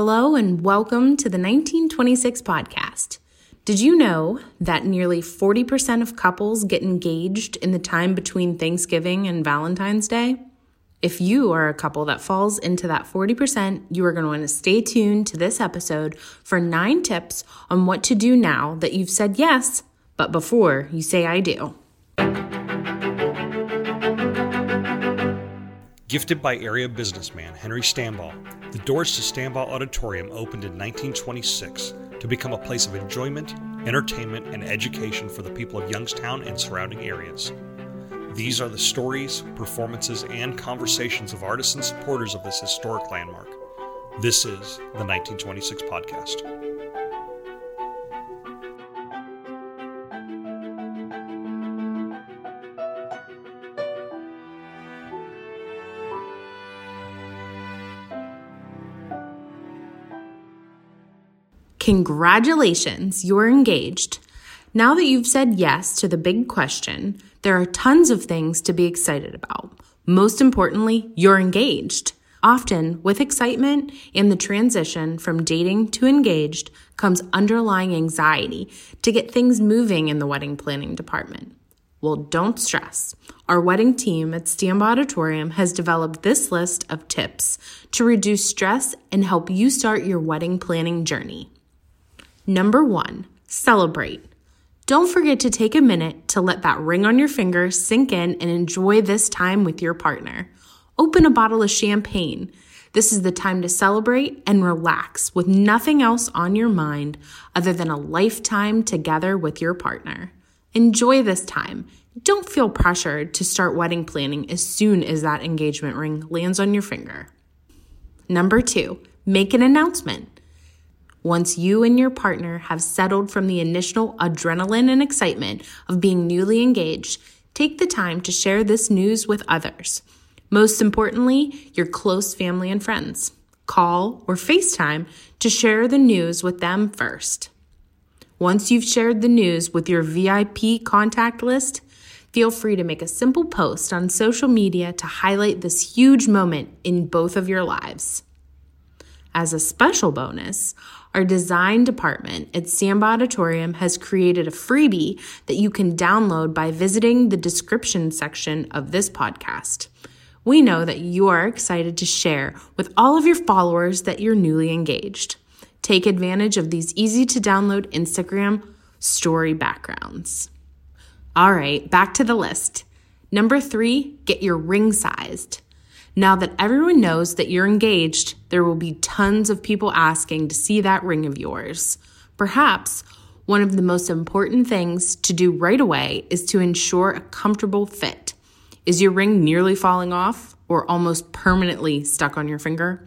Hello and welcome to the 1926 podcast. Did you know that nearly 40% of couples get engaged in the time between Thanksgiving and Valentine's Day? If you are a couple that falls into that 40%, you are going to want to stay tuned to this episode for nine tips on what to do now that you've said yes, but before you say I do. Gifted by area businessman Henry Stambaugh, the doors to Stambaugh Auditorium opened in 1926 to become a place of enjoyment, entertainment, and education for the people of Youngstown and surrounding areas. These are the stories, performances, and conversations of artists and supporters of this historic landmark. This is the 1926 podcast. Congratulations, you're engaged. Now that you've said yes to the big question, there are tons of things to be excited about. Most importantly, you're engaged. Often, with excitement and the transition from dating to engaged comes underlying anxiety to get things moving in the wedding planning department. Well, don't stress. Our wedding team at Stambaugh Auditorium has developed this list of tips to reduce stress and help you start your wedding planning journey. Number one, celebrate. Don't forget to take a minute to let that ring on your finger sink in and enjoy this time with your partner. Open a bottle of champagne. This is the time to celebrate and relax with nothing else on your mind other than a lifetime together with your partner. Enjoy this time. Don't feel pressured to start wedding planning as soon as that engagement ring lands on your finger. Number two, make an announcement. Once you and your partner have settled from the initial adrenaline and excitement of being newly engaged, take the time to share this news with others. Most importantly, your close family and friends. Call or FaceTime to share the news with them first. Once you've shared the news with your VIP contact list, feel free to make a simple post on social media to highlight this huge moment in both of your lives. As a special bonus, our design department at Stambaugh Auditorium has created a freebie that you can download by visiting the description section of this podcast. We know that you are excited to share with all of your followers that you're newly engaged. Take advantage of these easy to download Instagram story backgrounds. All right, back to the list. Number three, get your ring sized. Now that everyone knows that you're engaged, there will be tons of people asking to see that ring of yours. Perhaps one of the most important things to do right away is to ensure a comfortable fit. Is your ring nearly falling off or almost permanently stuck on your finger?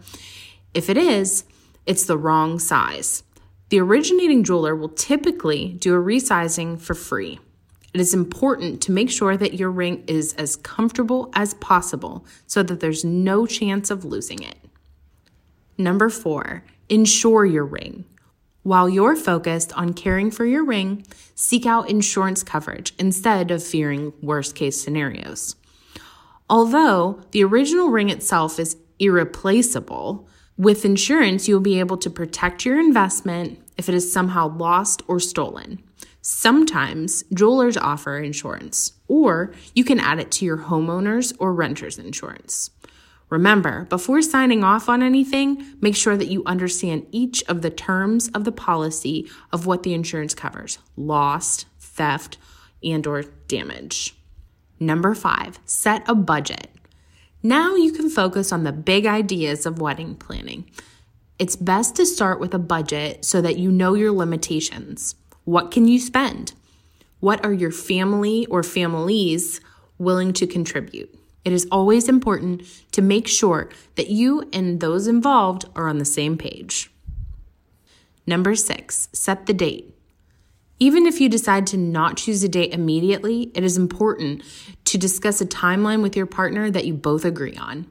If it is, it's the wrong size. The originating jeweler will typically do a resizing for free. It is important to make sure that your ring is as comfortable as possible so that there's no chance of losing it. Number four, insure your ring. While you're focused on caring for your ring, seek out insurance coverage instead of fearing worst case scenarios. Although the original ring itself is irreplaceable, with insurance, you'll be able to protect your investment if it is somehow lost or stolen. Sometimes jewelers offer insurance, or you can add it to your homeowners or renters insurance. Remember, before signing off on anything, make sure that you understand each of the terms of the policy of what the insurance covers: lost, theft, and or damage. Number 5, set a budget. Now you can focus on the big ideas of wedding planning. It's best to start with a budget so that you know your limitations. What can you spend? What are your family or families willing to contribute? It is always important to make sure that you and those involved are on the same page. Number six, set the date. Even if you decide to not choose a date immediately, it is important to discuss a timeline with your partner that you both agree on.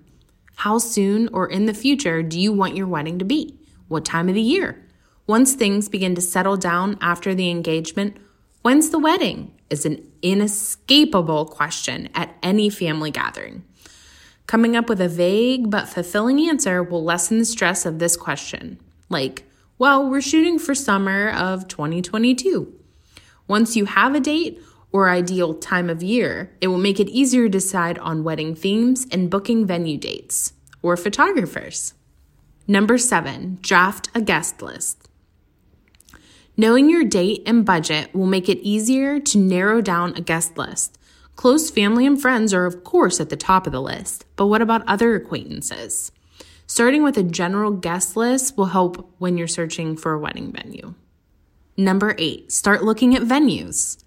How soon or in the future do you want your wedding to be? What time of the year? Once things begin to settle down after the engagement, when's the wedding? Is an inescapable question at any family gathering. Coming up with a vague but fulfilling answer will lessen the stress of this question. like, well, we're shooting for summer of 2022. Once you have a date or ideal time of year, it will make it easier to decide on wedding themes and booking venue dates or photographers. Number seven, draft a guest list. Knowing your date and budget will make it easier to narrow down a guest list. Close family and friends are, of course, at the top of the list, but what about other acquaintances? Starting with a general guest list will help when you're searching for a wedding venue. Number eight, start looking at venues.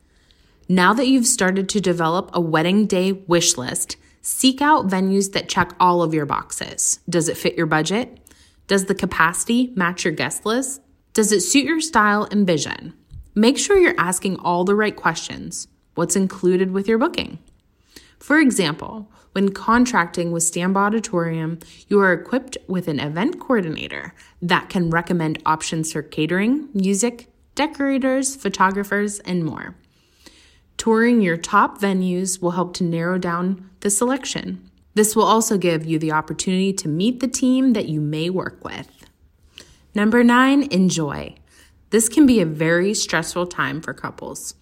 Now that you've started to develop a wedding day wish list, seek out venues that check all of your boxes. Does it fit your budget? Does the capacity match your guest list? Does it suit your style and vision? Make sure you're asking all the right questions. What's included with your booking? For example, when contracting with Stambaugh Auditorium, you are equipped with an event coordinator that can recommend options for catering, music, decorators, photographers, and more. Touring your top venues will help to narrow down the selection. This will also give you the opportunity to meet the team that you may work with. Number nine, enjoy. This can be a very stressful time for couples.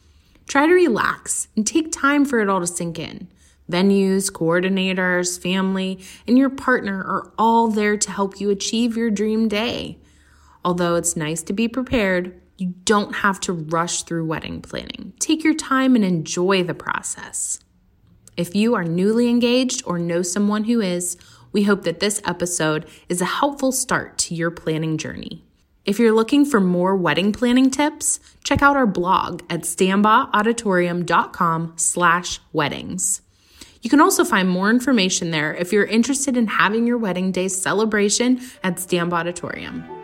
Try to relax and take time for it all to sink in. Venues, coordinators, family, and your partner are all there to help you achieve your dream day. Although it's nice to be prepared, you don't have to rush through wedding planning. Take your time and enjoy the process. If you are newly engaged or know someone who is, we hope that this episode is a helpful start to your planning journey. If you're looking for more wedding planning tips, check out our blog at stambaughauditorium.com slash weddings. You can also find more information there if you're interested in having your wedding day celebration at Stambaugh Auditorium.